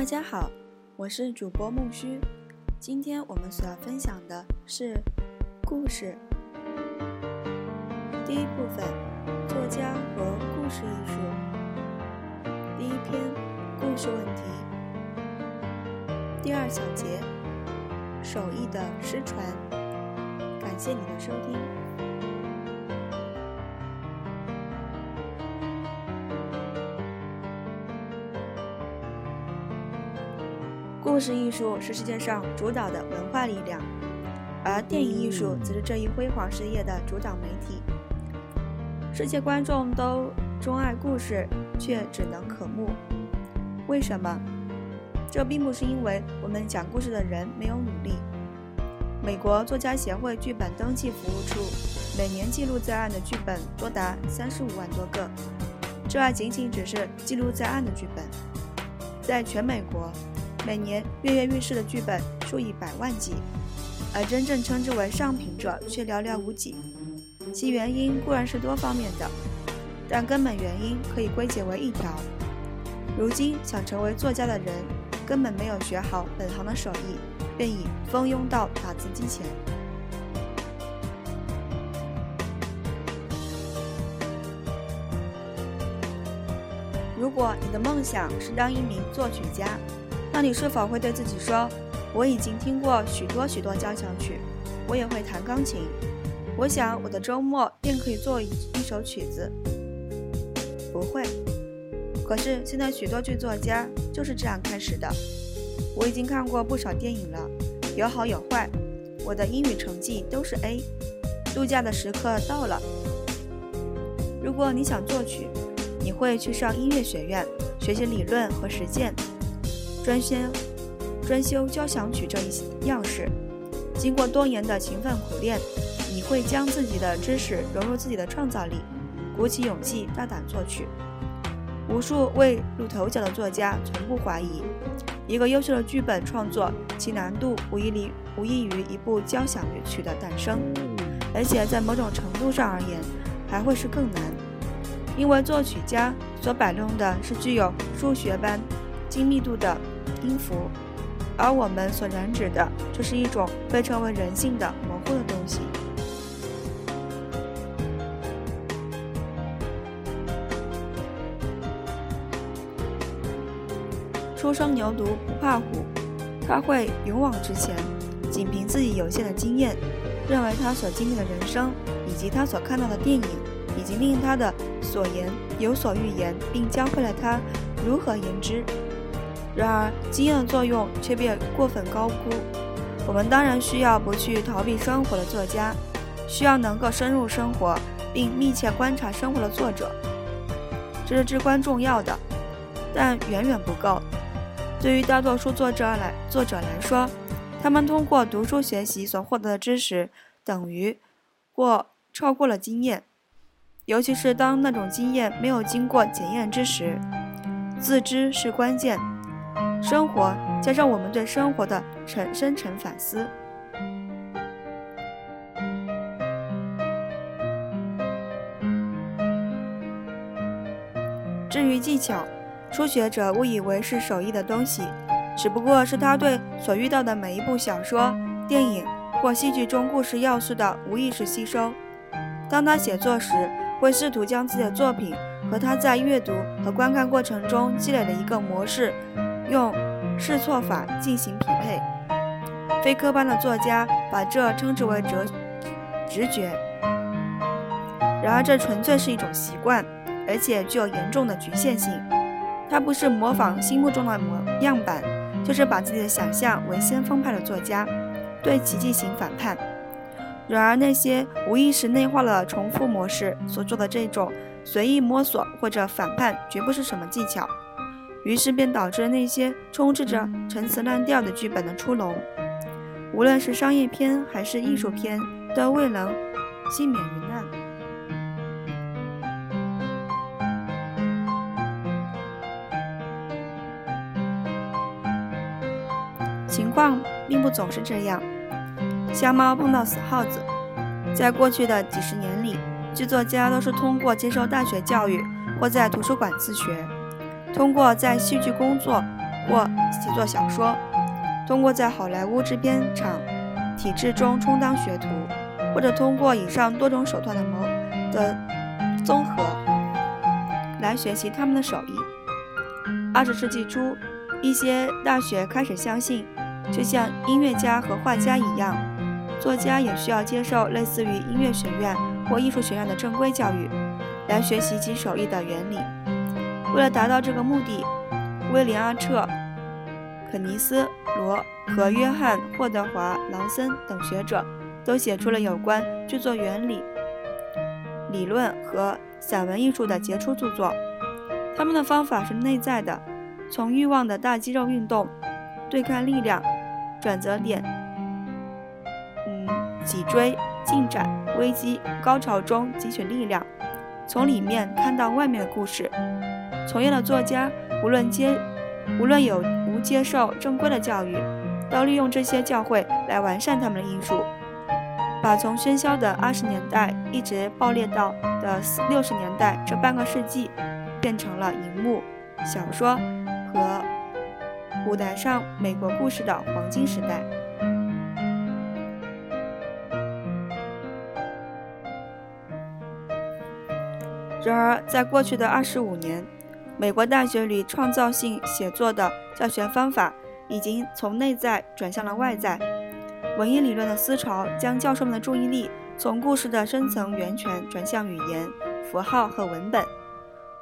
大家好，我是主播木须。今天我们所要分享的是故事。第一部分：作家和故事艺术。第一篇：故事问题。第二小节：手艺的失传。感谢你的收听。故事艺术是世界上主导的文化力量，而电影艺术则是这一辉煌事业的主导媒体。世界观众都钟爱故事，却只能可慕。为什么？这并不是因为我们讲故事的人没有努力。美国作家协会剧本登记服务处每年记录在案的剧本多达三十五万多个，这还仅仅只是记录在案的剧本，在全美国。每年跃跃欲试的剧本数以百万计，而真正称之为上品者却寥寥无几。其原因固然是多方面的，但根本原因可以归结为一条：如今想成为作家的人根本没有学好本行的手艺，便已蜂拥到打字机前。如果你的梦想是当一名作曲家，那你是否会对自己说：“我已经听过许多许多交响曲，我也会弹钢琴，我想我的周末便可以做一一首曲子。”不会。可是现在许多剧作家就是这样开始的。我已经看过不少电影了，有好有坏。我的英语成绩都是 A。度假的时刻到了。如果你想作曲，你会去上音乐学院学习理论和实践。专修专修交响曲这一样式，经过多年的勤奋苦练，你会将自己的知识融入自己的创造力，鼓起勇气大胆作曲。无数未露头角的作家从不怀疑，一个优秀的剧本创作，其难度无异于无异于一部交响乐曲的诞生，而且在某种程度上而言，还会是更难，因为作曲家所摆弄的是具有数学般精密度的。音符，而我们所染指的，就是一种被称为人性的模糊的东西。初生牛犊不怕虎，他会勇往直前，仅凭自己有限的经验，认为他所经历的人生，以及他所看到的电影，以及令他的所言有所预言，并教会了他如何言之。然而，经验的作用却被过分高估。我们当然需要不去逃避生活的作家，需要能够深入生活并密切观察生活的作者，这是至关重要的，但远远不够。对于大多数作者来作者来说，他们通过读书学习所获得的知识等于或超过了经验，尤其是当那种经验没有经过检验之时，自知是关键。生活加上我们对生活的沉深沉反思。至于技巧，初学者误以为是手艺的东西，只不过是他对所遇到的每一部小说、电影或戏剧中故事要素的无意识吸收。当他写作时，会试图将自己的作品和他在阅读和观看过程中积累的一个模式。用试错法进行匹配，非科班的作家把这称之为哲直觉。然而，这纯粹是一种习惯，而且具有严重的局限性。它不是模仿心目中的模样板，就是把自己的想象为先锋派的作家，对其进行反叛。然而，那些无意识内化了重复模式所做的这种随意摸索或者反叛，绝不是什么技巧。于是便导致了那些充斥着陈词滥调的剧本的出笼，无论是商业片还是艺术片，都未能幸免于难。情况并不总是这样，瞎猫碰到死耗子。在过去的几十年里，剧作家都是通过接受大学教育或在图书馆自学。通过在戏剧工作或写作小说，通过在好莱坞制片厂体制中充当学徒，或者通过以上多种手段的谋的综合来学习他们的手艺。二十世纪初，一些大学开始相信，就像音乐家和画家一样，作家也需要接受类似于音乐学院或艺术学院的正规教育，来学习其手艺的原理。为了达到这个目的，威廉·阿彻、肯尼斯·罗和约翰·霍德华·劳森等学者都写出了有关制作原理、理论和散文艺术的杰出著作。他们的方法是内在的，从欲望的大肌肉运动、对抗力量、转折点、嗯，脊椎进展、危机、高潮中汲取力量，从里面看到外面的故事。从业的作家，无论接无论有无接受正规的教育，都利用这些教会来完善他们的艺术，把从喧嚣的二十年代一直爆裂到的六十年代这半个世纪，变成了荧幕、小说和舞台上美国故事的黄金时代。然而，在过去的二十五年，美国大学里创造性写作的教学方法已经从内在转向了外在。文艺理论的思潮将教授们的注意力从故事的深层源泉转向语言、符号和文本，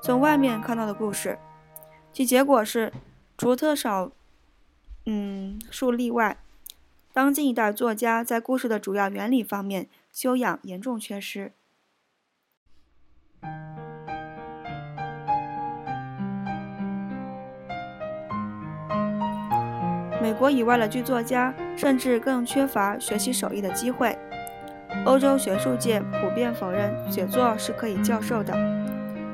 从外面看到的故事。其结果是，除特少嗯数例外，当今一代作家在故事的主要原理方面修养严重缺失。美国以外的剧作家甚至更缺乏学习手艺的机会。欧洲学术界普遍否认写作是可以教授的，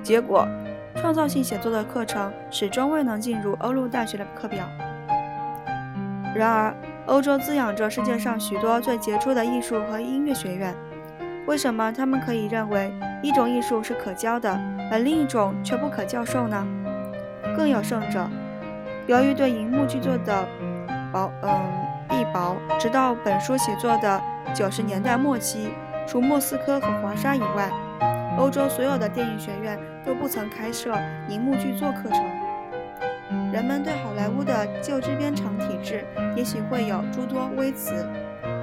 结果，创造性写作的课程始终未能进入欧陆大学的课表。然而，欧洲滋养着世界上许多最杰出的艺术和音乐学院。为什么他们可以认为一种艺术是可教的，而另一种却不可教授呢？更有甚者，由于对荧幕剧作的薄嗯，必薄。直到本书写作的九十年代末期，除莫斯科和华沙以外，欧洲所有的电影学院都不曾开设荧幕剧作课程。人们对好莱坞的旧制片厂体制也许会有诸多微词，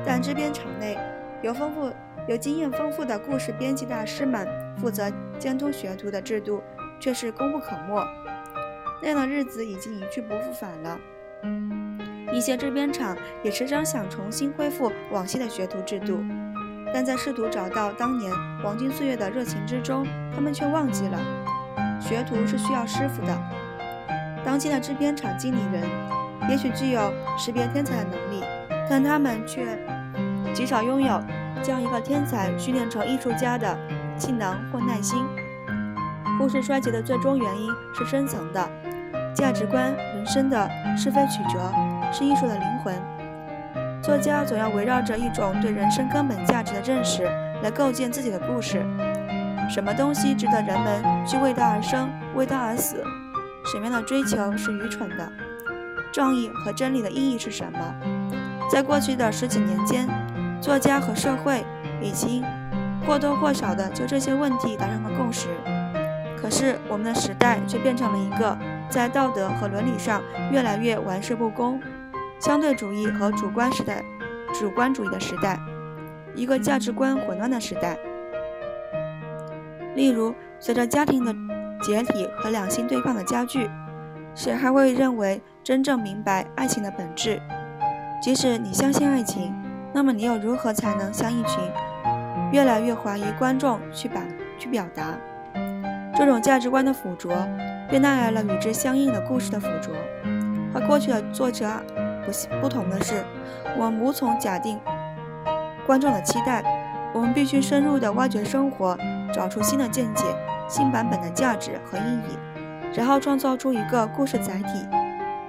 但制片厂内有丰富、有经验丰富的故事编辑大师们负责监督学徒的制度却是功不可没。那样的日子已经一去不复返了。一些制片厂也时常想重新恢复往昔的学徒制度，但在试图找到当年黄金岁月的热情之中，他们却忘记了，学徒是需要师傅的。当今的制片厂经理人也许具有识别天才的能力，但他们却极少拥有将一个天才训练成艺术家的气囊或耐心。故事衰竭的最终原因是深层的价值观、人生的是非曲折。是艺术的灵魂。作家总要围绕着一种对人生根本价值的认识来构建自己的故事。什么东西值得人们去为它而生、为它而死？什么样的追求是愚蠢的？正义和真理的意义是什么？在过去的十几年间，作家和社会已经或多或少地就这些问题达成了共识。可是，我们的时代却变成了一个在道德和伦理上越来越玩世不恭。相对主义和主观时代，主观主义的时代，一个价值观混乱的时代。例如，随着家庭的解体和两性对抗的加剧，谁还会认为真正明白爱情的本质？即使你相信爱情，那么你又如何才能向一群越来越怀疑观众去表去表达？这种价值观的附着，便带来了与之相应的故事的附着。和过去的作者。不不同的是，我们无从假定观众的期待，我们必须深入地挖掘生活，找出新的见解、新版本的价值和意义，然后创造出一个故事载体，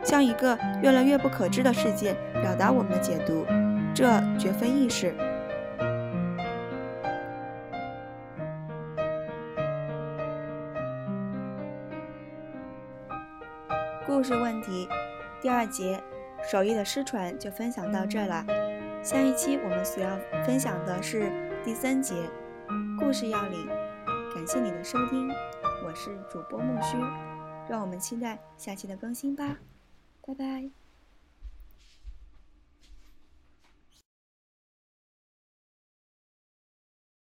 向一个越来越不可知的世界表达我们的解读。这绝非易事。故事问题。第二节手艺的失传就分享到这了。下一期我们所要分享的是第三节故事要领。感谢你的收听，我是主播木须，让我们期待下期的更新吧，拜拜。